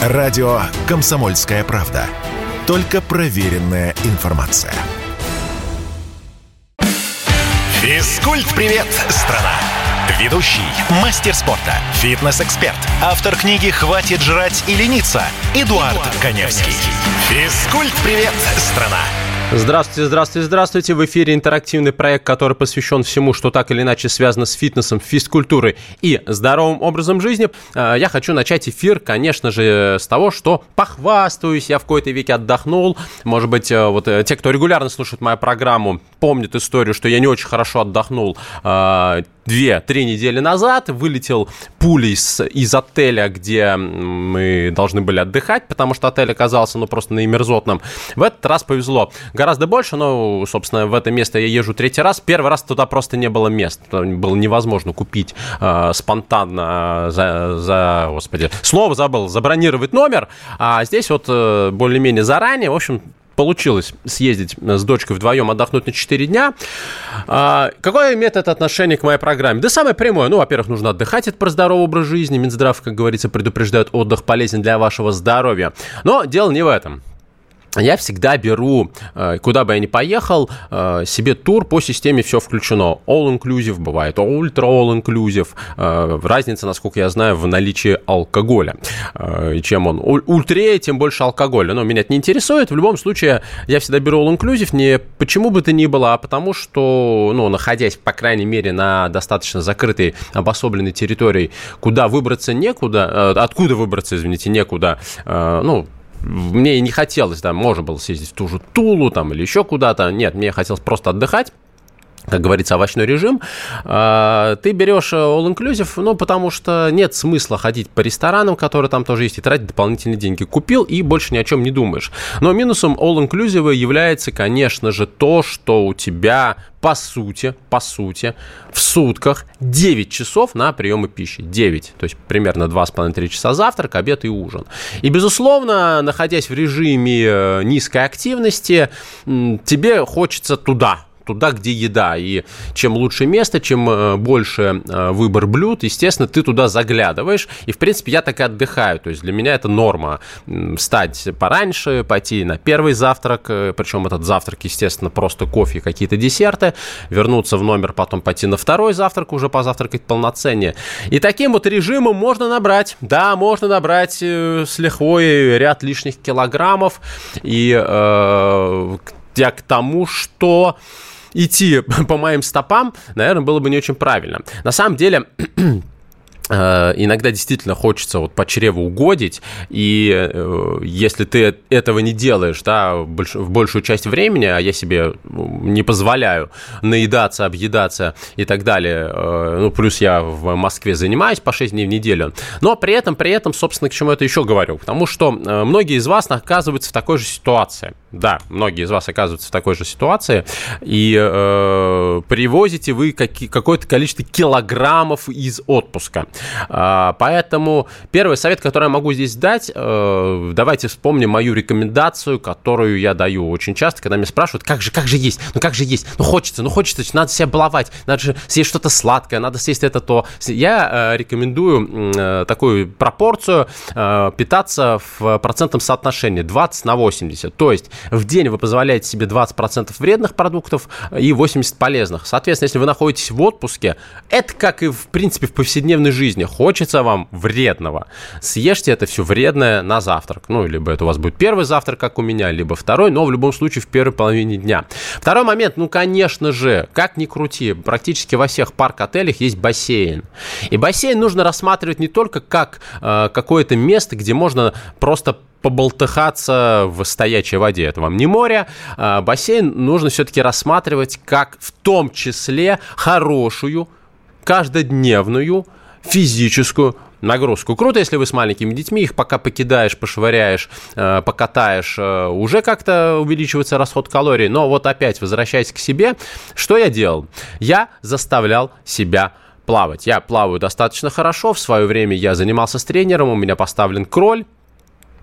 Радио «Комсомольская правда». Только проверенная информация. Физкульт-привет, страна! Ведущий, мастер спорта, фитнес-эксперт, автор книги «Хватит жрать и лениться» Эдуард, Эдуард Коневский. Физкульт-привет, страна! Здравствуйте, здравствуйте, здравствуйте. В эфире интерактивный проект, который посвящен всему, что так или иначе связано с фитнесом, физкультурой и здоровым образом жизни. А, я хочу начать эфир, конечно же, с того, что похвастаюсь. Я в какой-то веке отдохнул. Может быть, э, вот э, те, кто регулярно слушает мою программу, помнят историю, что я не очень хорошо отдохнул а, две-три недели назад вылетел пулей из, из отеля, где мы должны были отдыхать, потому что отель оказался, ну, просто наимерзотным. В этот раз повезло гораздо больше, но, собственно, в это место я езжу третий раз. Первый раз туда просто не было мест. Было невозможно купить э, спонтанно за, за, господи, слово забыл, забронировать номер. А здесь вот э, более-менее заранее, в общем, получилось съездить с дочкой вдвоем отдохнуть на 4 дня. А, какое имеет это отношение к моей программе? Да самое прямое. Ну, во-первых, нужно отдыхать, это про здоровый образ жизни. Минздрав, как говорится, предупреждает, отдых полезен для вашего здоровья. Но дело не в этом я всегда беру, э, куда бы я ни поехал, э, себе тур по системе все включено. All-inclusive бывает, ultra all-inclusive. Э, разница, насколько я знаю, в наличии алкоголя. Чем он ультрее, тем больше алкоголя. Но меня это не интересует. В любом случае, я всегда беру all-inclusive не почему бы то ни было, а потому что, ну, находясь, по крайней мере, на достаточно закрытой, обособленной территории, куда выбраться некуда, откуда выбраться, извините, некуда, ну, мне не хотелось, да, можно было съездить в ту же Тулу там или еще куда-то. Нет, мне хотелось просто отдыхать как говорится, овощной режим, а, ты берешь all inclusive, ну, потому что нет смысла ходить по ресторанам, которые там тоже есть, и тратить дополнительные деньги. Купил и больше ни о чем не думаешь. Но минусом all inclusive является, конечно же, то, что у тебя по сути, по сути, в сутках 9 часов на приемы пищи. 9, то есть примерно 2,5-3 часа завтрак, обед и ужин. И, безусловно, находясь в режиме э, низкой активности, тебе хочется туда, туда, где еда. И чем лучше место, чем э, больше э, выбор блюд, естественно, ты туда заглядываешь. И, в принципе, я так и отдыхаю. То есть для меня это норма. Встать пораньше, пойти на первый завтрак, э, причем этот завтрак, естественно, просто кофе, какие-то десерты, вернуться в номер, потом пойти на второй завтрак, уже позавтракать полноценнее. И таким вот режимом можно набрать, да, можно набрать с лихвой ряд лишних килограммов. И э, я к тому, что идти по моим стопам, наверное, было бы не очень правильно. На самом деле, иногда действительно хочется вот по чреву угодить, и э, если ты этого не делаешь, да, в большую часть времени, а я себе не позволяю наедаться, объедаться и так далее, э, ну, плюс я в Москве занимаюсь по 6 дней в неделю, но при этом, при этом, собственно, к чему это еще говорю, потому что многие из вас оказываются в такой же ситуации, да, многие из вас оказываются в такой же ситуации, и э, привозите вы какое-то количество килограммов из отпуска. А, поэтому первый совет, который я могу здесь дать, э, давайте вспомним мою рекомендацию, которую я даю очень часто, когда меня спрашивают, как же, как же есть, ну как же есть, ну хочется, ну хочется, надо себя баловать, надо же съесть что-то сладкое, надо съесть это то. Я э, рекомендую э, такую пропорцию питаться в процентном соотношении 20 на 80. То есть в день вы позволяете себе 20% вредных продуктов и 80 полезных. Соответственно, если вы находитесь в отпуске, это как и в принципе в повседневной жизни жизни хочется вам вредного, съешьте это все вредное на завтрак. Ну, либо это у вас будет первый завтрак, как у меня, либо второй, но в любом случае в первой половине дня. Второй момент, ну, конечно же, как ни крути, практически во всех парк-отелях есть бассейн. И бассейн нужно рассматривать не только как э, какое-то место, где можно просто поболтыхаться в стоячей воде. Это вам не море. А бассейн нужно все-таки рассматривать как в том числе хорошую, каждодневную физическую нагрузку. Круто, если вы с маленькими детьми, их пока покидаешь, пошвыряешь, э, покатаешь, э, уже как-то увеличивается расход калорий. Но вот опять, возвращаясь к себе, что я делал? Я заставлял себя плавать. Я плаваю достаточно хорошо. В свое время я занимался с тренером, у меня поставлен кроль,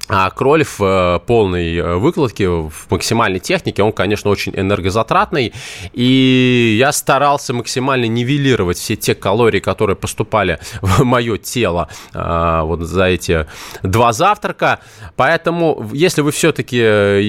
а кроль в э, полной э, выкладке, в максимальной технике, он, конечно, очень энергозатратный. И я старался максимально нивелировать все те калории, которые поступали в мое тело э, вот за эти два завтрака. Поэтому, если вы все-таки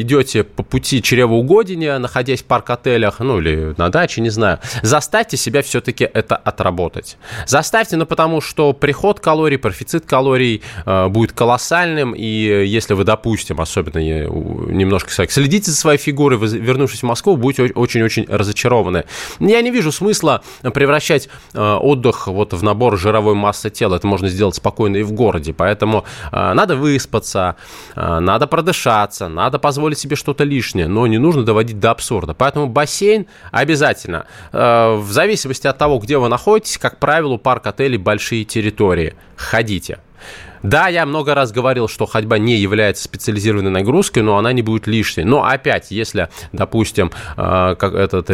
идете по пути чревоугодия, находясь в парк-отелях, ну или на даче, не знаю, заставьте себя все-таки это отработать. Заставьте, ну потому что приход калорий, профицит калорий будет колоссальным, и если вы, допустим, особенно немножко следите за своей фигурой, вы, вернувшись в Москву, будете очень-очень разочарованы. Я не вижу смысла превращать э, отдых вот в набор жировой массы тела. Это можно сделать спокойно и в городе. Поэтому э, надо выспаться, э, надо продышаться, надо позволить себе что-то лишнее, но не нужно доводить до абсурда. Поэтому бассейн обязательно. В зависимости от того, где вы находитесь, как правило, у парк-отелей большие территории. Ходите. Да, я много раз говорил, что ходьба не является специализированной нагрузкой, но она не будет лишней. Но опять, если, допустим, э, как этот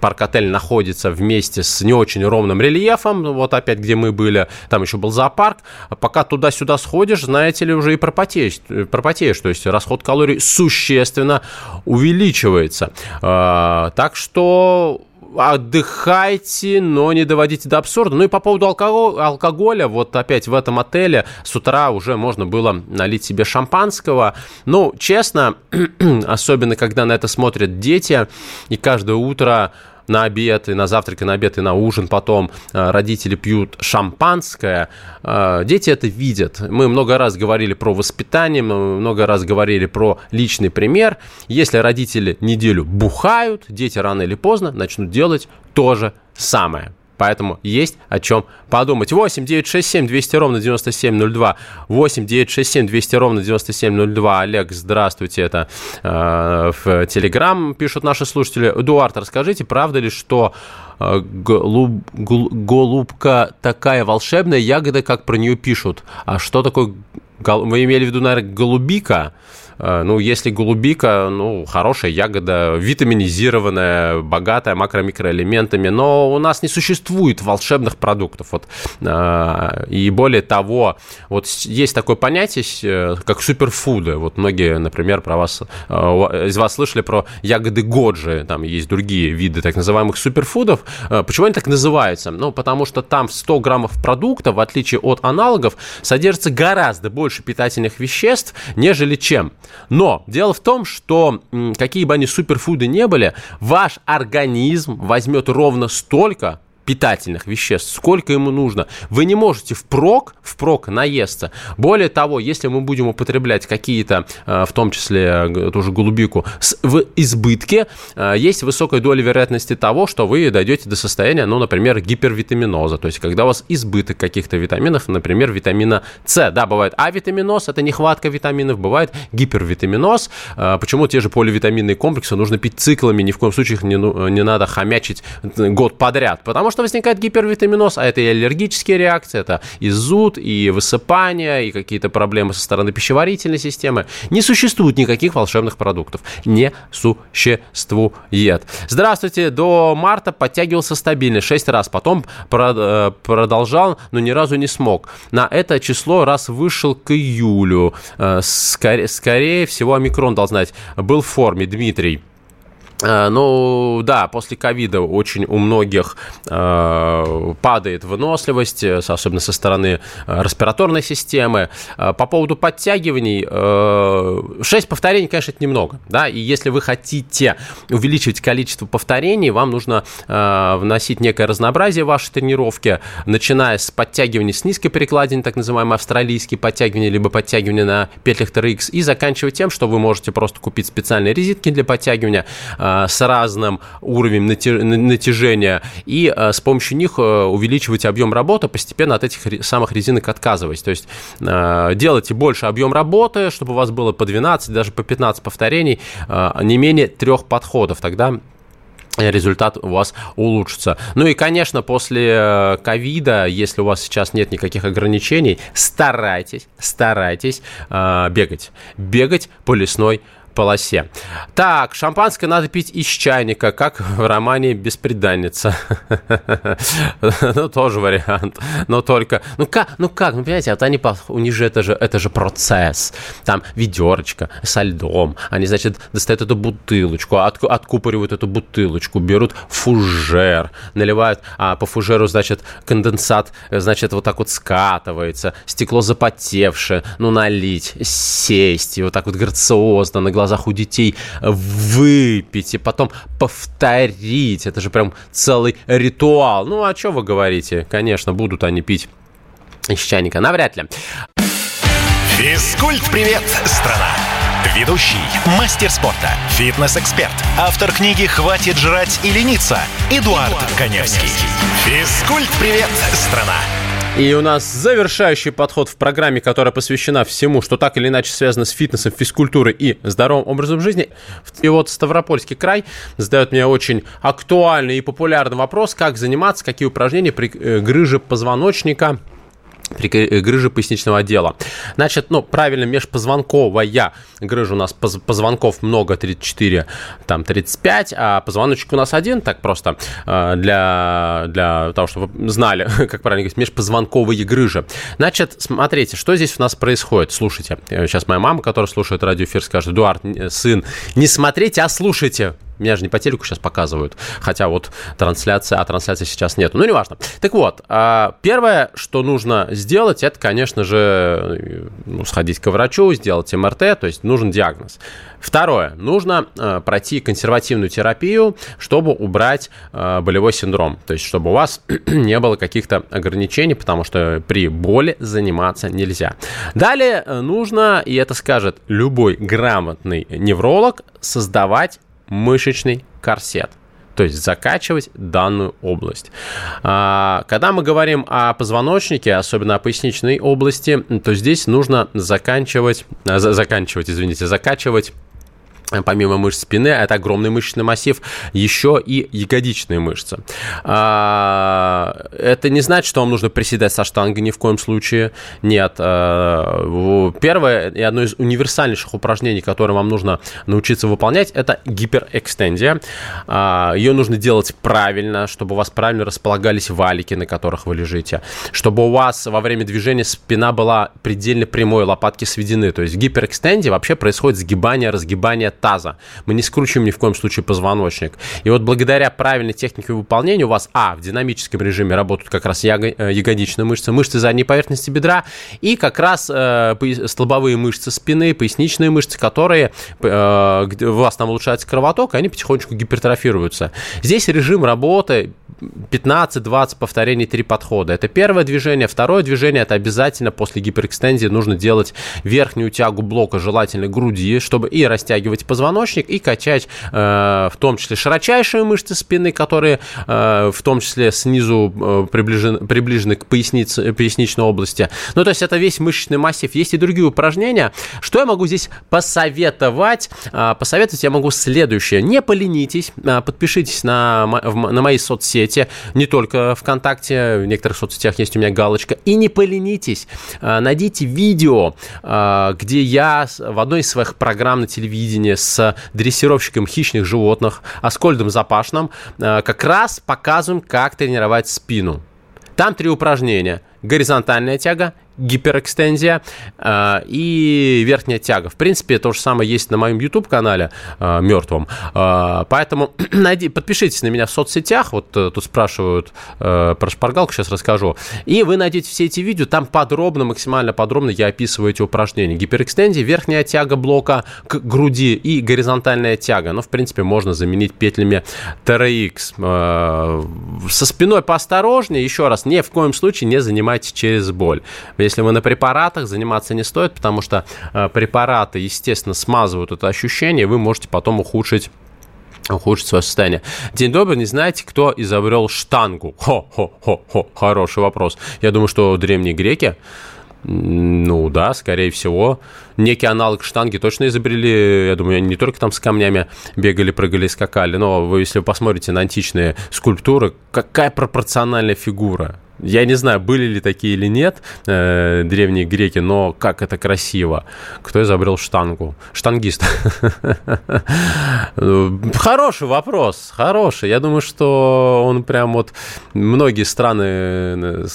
парк-отель находится вместе с не очень ровным рельефом, вот опять, где мы были, там еще был зоопарк, пока туда-сюда сходишь, знаете ли, уже и пропотеешь, пропотеешь то есть расход калорий существенно увеличивается. Э, так что отдыхайте, но не доводите до абсурда. Ну и по поводу алкоголя, вот опять в этом отеле с утра уже можно было налить себе шампанского. Ну, честно, особенно когда на это смотрят дети, и каждое утро на обед, и на завтрак, и на обед, и на ужин потом э, родители пьют шампанское, э, дети это видят. Мы много раз говорили про воспитание, мы много раз говорили про личный пример. Если родители неделю бухают, дети рано или поздно начнут делать то же самое. Поэтому есть о чем подумать. 8 967 200 ровно 9702. 8 967 200 ровно 9702. Олег, здравствуйте. Это э, в Телеграм пишут наши слушатели. Эдуард, расскажите, правда ли, что э, голуб, голубка такая волшебная ягода, как про нее пишут? А что такое... Вы имели в виду, наверное, голубика? Э, ну, если голубика, ну, хорошая ягода, витаминизированная, богатая макро-микроэлементами, но у нас не существует волшебных продуктов. Вот, э, и более того, вот есть такое понятие, э, как суперфуды. Вот многие, например, про вас, из вас слышали про ягоды годжи, там есть другие виды так называемых суперфудов. Почему они так называются? Ну, потому что там в 100 граммов продукта, в отличие от аналогов, содержится гораздо больше питательных веществ, нежели чем но дело в том, что какие бы они суперфуды не были, ваш организм возьмет ровно столько, питательных веществ, сколько ему нужно. Вы не можете впрок, впрок наесться. Более того, если мы будем употреблять какие-то, э, в том числе э, тоже голубику, в избытке, э, есть высокая доля вероятности того, что вы дойдете до состояния, ну, например, гипервитаминоза. То есть, когда у вас избыток каких-то витаминов, например, витамина С. Да, бывает авитаминоз, это нехватка витаминов, бывает гипервитаминоз. Почему те же поливитаминные комплексы нужно пить циклами, ни в коем случае их не, ну, не надо хомячить год подряд. Потому что что возникает гипервитаминоз, а это и аллергические реакции, это и зуд, и высыпание, и какие-то проблемы со стороны пищеварительной системы. Не существует никаких волшебных продуктов. Не существует. Здравствуйте. До марта подтягивался стабильно 6 раз, потом э, продолжал, но ни разу не смог. На это число раз вышел к июлю. Э, скорее, скорее всего, омикрон дал знать. Был в форме, Дмитрий. Э, ну, да, после ковида очень у многих э, падает выносливость, э, особенно со стороны э, респираторной системы. По поводу подтягиваний, э, 6 повторений, конечно, это немного, да, и если вы хотите увеличивать количество повторений, вам нужно э, вносить некое разнообразие в ваши тренировки, начиная с подтягиваний с низкой перекладиной, так называемые австралийские подтягивания, либо подтягивания на петлях TRX, и заканчивая тем, что вы можете просто купить специальные резинки для подтягивания, Э, с разным уровнем натяжения, и э, с помощью них э, увеличивать объем работы, постепенно от этих самых резинок отказываясь. То есть делайте больше объем работы, чтобы у вас было по 12, даже по 15 повторений, не менее трех подходов. Тогда результат у вас улучшится. Ну и, конечно, после ковида, если у вас сейчас нет никаких ограничений, старайтесь, старайтесь э, бегать. Бегать по лесной полосе. Так, шампанское надо пить из чайника, как в романе «Беспреданница». Ну, тоже вариант. Но только... Ну как, ну как, ну понимаете, вот они, у них же это же, это же процесс. Там ведерочка со льдом. Они, значит, достают эту бутылочку, от, откупоривают эту бутылочку, берут фужер, наливают, а по фужеру, значит, конденсат, значит, вот так вот скатывается, стекло запотевшее, ну, налить, сесть, и вот так вот грациозно на глазах у детей выпить, и потом повторить. Это же прям целый ритуал. Ну, а что вы говорите? Конечно, будут они пить из чайника. Навряд ли. Физкульт-привет, страна! Ведущий, мастер спорта, фитнес-эксперт, автор книги «Хватит жрать и лениться» Эдуард, Эдуард Коневский. Физкульт-привет, страна! И у нас завершающий подход в программе, которая посвящена всему, что так или иначе связано с фитнесом, физкультурой и здоровым образом жизни. И вот Ставропольский край задает мне очень актуальный и популярный вопрос, как заниматься, какие упражнения при э, грыже позвоночника при э, грыже поясничного отдела. Значит, ну, правильно, межпозвонковая грыжа у нас позвонков много, 34, там 35, а позвоночник у нас один, так просто э, для, для того, чтобы вы знали, как правильно говорить, межпозвонковые грыжи. Значит, смотрите, что здесь у нас происходит. Слушайте, сейчас моя мама, которая слушает радиоэфир, скажет, Эдуард, сын, не смотрите, а слушайте. Меня же не по телеку сейчас показывают, хотя вот трансляция, а трансляции сейчас нет. Ну, неважно. Так вот, а, первое, что нужно сделать, это, конечно же, ну, сходить к врачу, сделать МРТ, то есть нужен диагноз. Второе, нужно э, пройти консервативную терапию, чтобы убрать э, болевой синдром, то есть чтобы у вас не было каких-то ограничений, потому что при боли заниматься нельзя. Далее нужно, и это скажет любой грамотный невролог, создавать мышечный корсет то есть закачивать данную область. А, когда мы говорим о позвоночнике, особенно о поясничной области, то здесь нужно заканчивать, заканчивать, извините, закачивать помимо мышц спины, это огромный мышечный массив, еще и ягодичные мышцы. А, это не значит, что вам нужно приседать со штангой ни в коем случае. Нет. А, первое и одно из универсальнейших упражнений, которое вам нужно научиться выполнять, это гиперэкстензия. А, Ее нужно делать правильно, чтобы у вас правильно располагались валики, на которых вы лежите, чтобы у вас во время движения спина была предельно прямой, лопатки сведены. То есть в гиперэкстензии вообще происходит сгибание, разгибание таза. Мы не скручиваем ни в коем случае позвоночник. И вот благодаря правильной технике выполнения у вас, а, в динамическом режиме работают как раз э, ягодичные мышцы, мышцы задней поверхности бедра и как раз э, столбовые мышцы спины, поясничные мышцы, которые э, у вас там улучшается кровоток, и они потихонечку гипертрофируются. Здесь режим работы 15-20 повторений, 3 подхода. Это первое движение. Второе движение, это обязательно после гиперэкстензии нужно делать верхнюю тягу блока, желательно груди, чтобы и растягивать позвоночник и качать э, в том числе широчайшие мышцы спины, которые э, в том числе снизу э, приближены, приближены к пояснице, поясничной области. Ну, то есть это весь мышечный массив. Есть и другие упражнения. Что я могу здесь посоветовать? Э, посоветовать я могу следующее. Не поленитесь, э, подпишитесь на, на мои соцсети, не только ВКонтакте, в некоторых соцсетях есть у меня галочка. И не поленитесь, э, найдите видео, э, где я в одной из своих программ на телевидении с дрессировщиком хищных животных Аскольдом Запашным э, как раз показываем, как тренировать спину. Там три упражнения. Горизонтальная тяга, гиперэкстензия э, и верхняя тяга. В принципе, то же самое есть на моем YouTube-канале э, мертвом. Э, поэтому найди, подпишитесь на меня в соцсетях. Вот э, тут спрашивают э, про шпаргалку, сейчас расскажу. И вы найдете все эти видео. Там подробно, максимально подробно я описываю эти упражнения. Гиперэкстензия, верхняя тяга блока к груди и горизонтальная тяга. Ну, в принципе, можно заменить петлями TRX. Э, со спиной поосторожнее. Еще раз, ни в коем случае не занимайтесь через боль. Если вы на препаратах, заниматься не стоит, потому что э, препараты, естественно, смазывают это ощущение, вы можете потом ухудшить ухудшить свое состояние. День добрый, не знаете, кто изобрел штангу? Хо-хо-хо-хо, хороший вопрос. Я думаю, что древние греки, ну да, скорее всего. Некий аналог штанги точно изобрели. Я думаю, они не только там с камнями бегали, прыгали, скакали. Но вы, если вы посмотрите на античные скульптуры, какая пропорциональная фигура я не знаю, были ли такие или нет э, древние греки, но как это красиво. Кто изобрел штангу? Штангист. Хороший вопрос, хороший. Я думаю, что он прям вот... Многие страны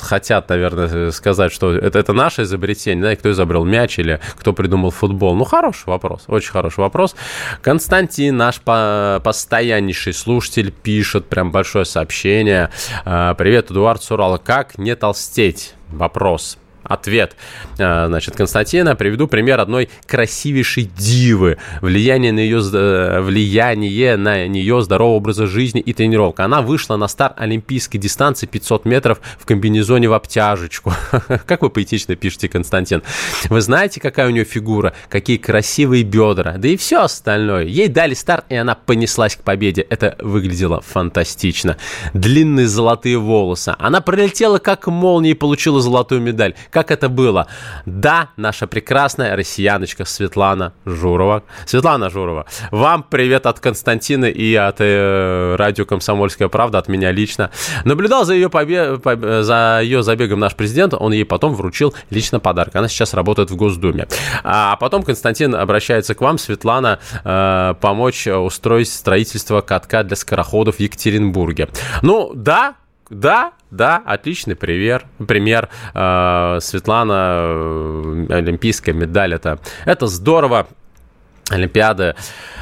хотят, наверное, сказать, что это, это наше изобретение, да, и кто изобрел мяч или кто придумал футбол. Ну, хороший вопрос, очень хороший вопрос. Константин, наш по постояннейший слушатель, пишет прям большое сообщение. «А, Привет, Эдуард Сурала. Как не толстеть? Вопрос ответ. А, значит, Константина, приведу пример одной красивейшей дивы. Влияние на ее, э, влияние на нее здорового образа жизни и тренировка. Она вышла на старт олимпийской дистанции 500 метров в комбинезоне в обтяжечку. Как вы поэтично пишете, Константин. Вы знаете, какая у нее фигура, какие красивые бедра, да и все остальное. Ей дали старт, и она понеслась к победе. Это выглядело фантастично. Длинные золотые волосы. Она пролетела как молния и получила золотую медаль как это было. Да, наша прекрасная россияночка Светлана Журова. Светлана Журова, вам привет от Константина и от э, радио «Комсомольская правда», от меня лично. Наблюдал за ее, побе... за ее забегом наш президент, он ей потом вручил лично подарок. Она сейчас работает в Госдуме. А потом Константин обращается к вам, Светлана, э, помочь устроить строительство катка для скороходов в Екатеринбурге. Ну, да, да, да, отличный пример. Пример э, Светлана, э, олимпийская медаль, это, это здорово. Олимпиады.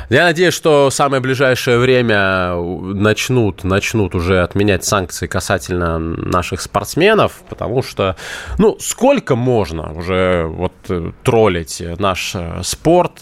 Я надеюсь, что в самое ближайшее время начнут, начнут уже отменять санкции касательно наших спортсменов, потому что, ну, сколько можно уже вот э, троллить наш э, спорт?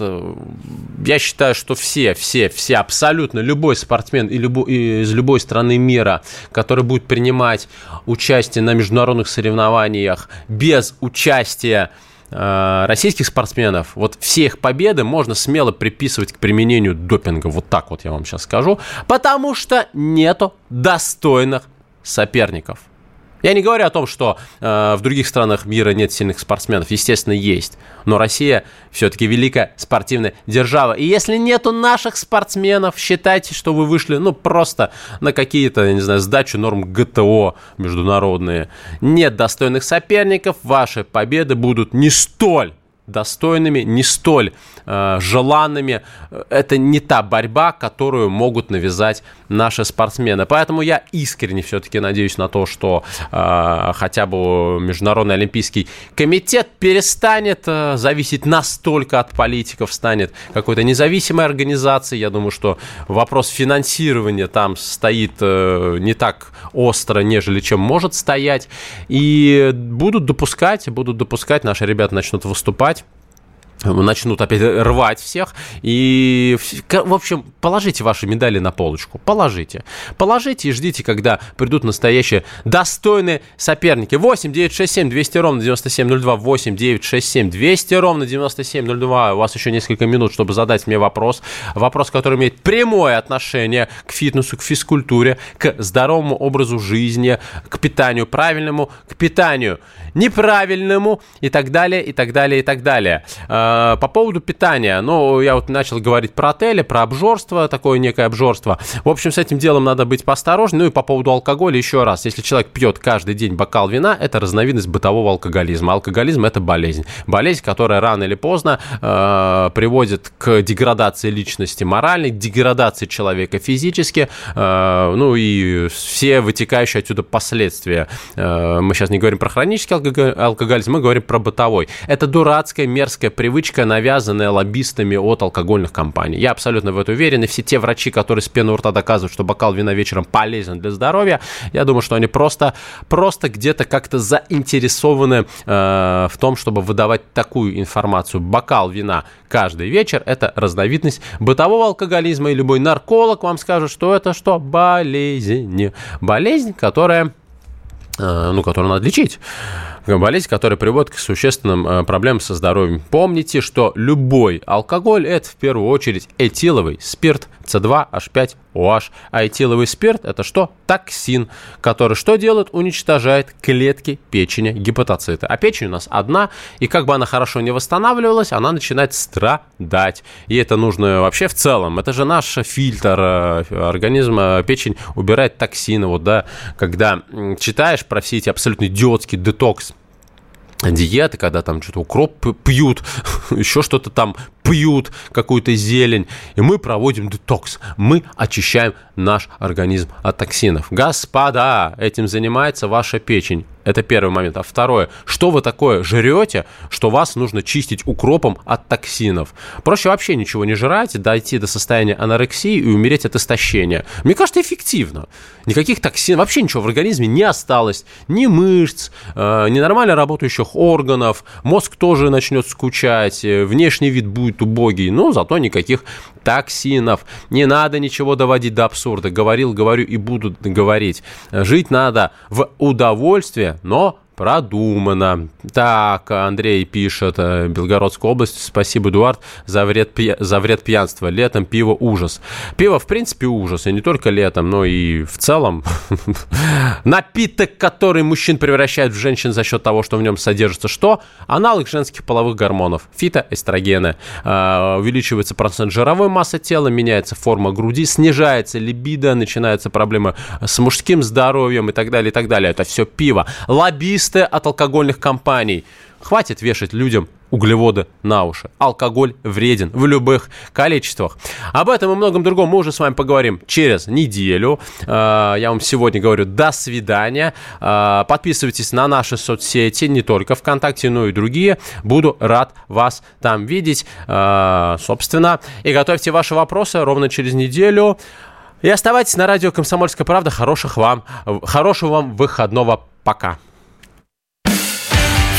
Я считаю, что все, все, все, абсолютно любой спортсмен и любой, из любой страны мира, который будет принимать участие на международных соревнованиях без участия российских спортсменов, вот все их победы можно смело приписывать к применению допинга. Вот так вот я вам сейчас скажу. Потому что нету достойных соперников. Я не говорю о том, что э, в других странах мира нет сильных спортсменов. Естественно, есть. Но Россия все-таки великая спортивная держава. И если нету наших спортсменов, считайте, что вы вышли, ну, просто на какие-то, я не знаю, сдачу норм ГТО международные. Нет достойных соперников, ваши победы будут не столь достойными, не столь э, желанными. Это не та борьба, которую могут навязать наши спортсмены. Поэтому я искренне все-таки надеюсь на то, что э, хотя бы Международный Олимпийский комитет перестанет э, зависеть настолько от политиков, станет какой-то независимой организацией. Я думаю, что вопрос финансирования там стоит э, не так остро, нежели чем может стоять. И будут допускать, будут допускать, наши ребята начнут выступать начнут опять рвать всех. И, в общем, положите ваши медали на полочку. Положите. Положите и ждите, когда придут настоящие достойные соперники. 8 9 6 7 200 ровно 9702. 8 9 6 7 200 ровно 9702. У вас еще несколько минут, чтобы задать мне вопрос. Вопрос, который имеет прямое отношение к фитнесу, к физкультуре, к здоровому образу жизни, к питанию правильному, к питанию неправильному и так далее, и так далее, и так далее. А, по поводу питания, ну, я вот начал говорить про отели, про обжорство, такое некое обжорство. В общем, с этим делом надо быть поосторожнее. Ну и по поводу алкоголя еще раз. Если человек пьет каждый день бокал вина, это разновидность бытового алкоголизма. Алкоголизм – это болезнь. Болезнь, которая рано или поздно э, приводит к деградации личности моральной, деградации человека физически, э, ну и все вытекающие отсюда последствия. Э, мы сейчас не говорим про хронический алкоголизм, мы говорим про бытовой. Это дурацкая, мерзкая привычка, навязанная лоббистами от алкогольных компаний. Я абсолютно в это уверен, и все те врачи, которые с пены у рта доказывают, что бокал вина вечером полезен для здоровья, я думаю, что они просто, просто где-то как-то заинтересованы э, в том, чтобы выдавать такую информацию. Бокал вина каждый вечер – это разновидность бытового алкоголизма, и любой нарколог вам скажет, что это что? Болезнь. Болезнь, которая ну, которую надо лечить. Болезнь, которая приводит к существенным э, проблемам со здоровьем. Помните, что любой алкоголь – это в первую очередь этиловый спирт С2H5 OH. А этиловый спирт – это что? Токсин, который что делает? Уничтожает клетки печени гепатоциты. А печень у нас одна, и как бы она хорошо не восстанавливалась, она начинает страдать. И это нужно вообще в целом. Это же наш фильтр э, организма. Печень убирает токсины. Вот, да, когда читаешь про все эти абсолютно идиотские детокс диеты, когда там что-то укроп пьют, еще что-то там пьют, какую-то зелень, и мы проводим детокс, мы очищаем наш организм от токсинов. Господа, этим занимается ваша печень. Это первый момент. А второе, что вы такое жрете, что вас нужно чистить укропом от токсинов? Проще вообще ничего не жрать, дойти до состояния анорексии и умереть от истощения. Мне кажется, эффективно. Никаких токсинов, вообще ничего в организме не осталось. Ни мышц, э, ни нормально работающих органов. Мозг тоже начнет скучать, э, внешний вид будет убогий, но зато никаких токсинов. Не надо ничего доводить до абсурда. Говорил, говорю и буду говорить. Жить надо в удовольствие, но Продумано. Так, Андрей пишет, э, Белгородская область, спасибо, Эдуард, за вред, за вред пьянства. Летом пиво ужас. Пиво, в принципе, ужас, и не только летом, но и в целом. Напиток, который мужчин превращает в женщин за счет того, что в нем содержится что? Аналог женских половых гормонов, фитоэстрогены. Э, увеличивается процент жировой массы тела, меняется форма груди, снижается либидо, начинаются проблемы с мужским здоровьем и так далее, и так далее. Это все пиво. Лоббист чистое от алкогольных компаний. Хватит вешать людям углеводы на уши. Алкоголь вреден в любых количествах. Об этом и многом другом мы уже с вами поговорим через неделю. А, я вам сегодня говорю до свидания. А, подписывайтесь на наши соцсети, не только ВКонтакте, но и другие. Буду рад вас там видеть, а, собственно. И готовьте ваши вопросы ровно через неделю. И оставайтесь на радио «Комсомольская правда». Хороших вам, хорошего вам выходного. Пока.